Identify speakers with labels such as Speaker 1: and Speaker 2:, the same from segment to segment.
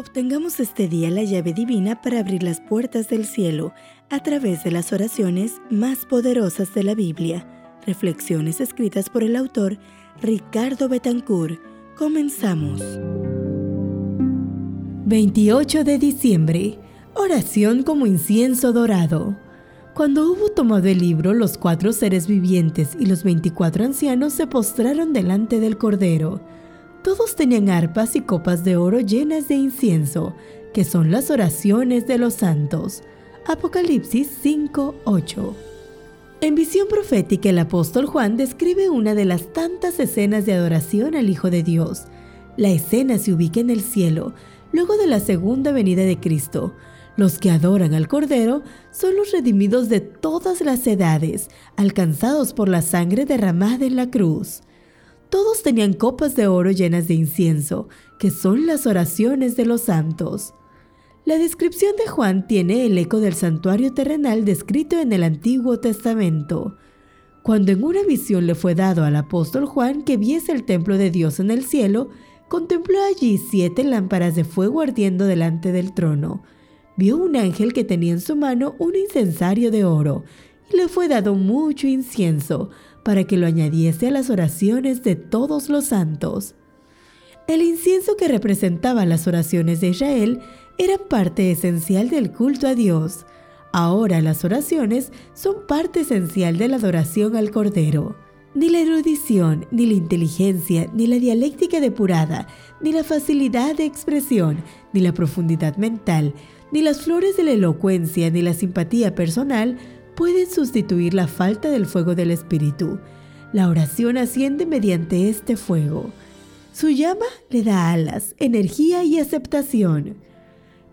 Speaker 1: Obtengamos este día la llave divina para abrir las puertas del cielo a través de las oraciones más poderosas de la Biblia. Reflexiones escritas por el autor Ricardo Betancourt. Comenzamos. 28 de diciembre. Oración como incienso dorado. Cuando hubo tomado el libro, los cuatro seres vivientes y los veinticuatro ancianos se postraron delante del Cordero. Todos tenían arpas y copas de oro llenas de incienso, que son las oraciones de los santos. Apocalipsis 5:8. En visión profética el apóstol Juan describe una de las tantas escenas de adoración al Hijo de Dios. La escena se ubica en el cielo, luego de la segunda venida de Cristo. Los que adoran al Cordero son los redimidos de todas las edades, alcanzados por la sangre derramada en la cruz. Todos tenían copas de oro llenas de incienso, que son las oraciones de los santos. La descripción de Juan tiene el eco del santuario terrenal descrito en el Antiguo Testamento. Cuando en una visión le fue dado al apóstol Juan que viese el templo de Dios en el cielo, contempló allí siete lámparas de fuego ardiendo delante del trono. Vio un ángel que tenía en su mano un incensario de oro, le fue dado mucho incienso, para que lo añadiese a las oraciones de todos los santos. El incienso que representaba las oraciones de Israel era parte esencial del culto a Dios. Ahora las oraciones son parte esencial de la adoración al Cordero. Ni la erudición, ni la inteligencia, ni la dialéctica depurada, ni la facilidad de expresión, ni la profundidad mental, ni las flores de la elocuencia, ni la simpatía personal pueden sustituir la falta del fuego del Espíritu. La oración asciende mediante este fuego. Su llama le da alas, energía y aceptación.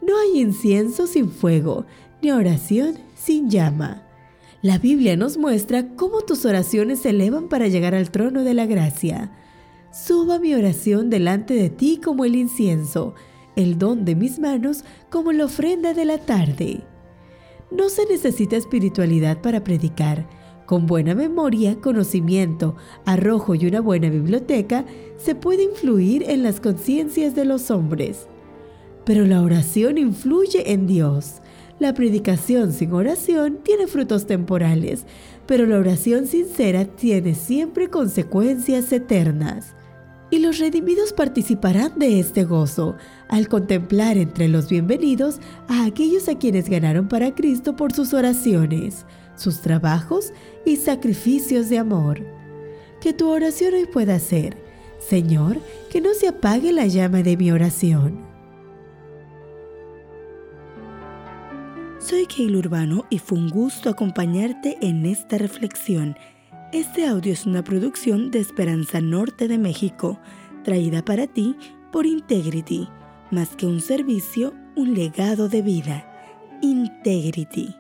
Speaker 1: No hay incienso sin fuego, ni oración sin llama. La Biblia nos muestra cómo tus oraciones se elevan para llegar al trono de la gracia. Suba mi oración delante de ti como el incienso, el don de mis manos como la ofrenda de la tarde. No se necesita espiritualidad para predicar. Con buena memoria, conocimiento, arrojo y una buena biblioteca, se puede influir en las conciencias de los hombres. Pero la oración influye en Dios. La predicación sin oración tiene frutos temporales, pero la oración sincera tiene siempre consecuencias eternas y los redimidos participarán de este gozo al contemplar entre los bienvenidos a aquellos a quienes ganaron para Cristo por sus oraciones, sus trabajos y sacrificios de amor. Que tu oración hoy pueda ser, Señor, que no se apague la llama de mi oración. Soy Keil Urbano y fue un gusto acompañarte en esta reflexión este audio es una producción de Esperanza Norte de México, traída para ti por Integrity, más que un servicio, un legado de vida. Integrity.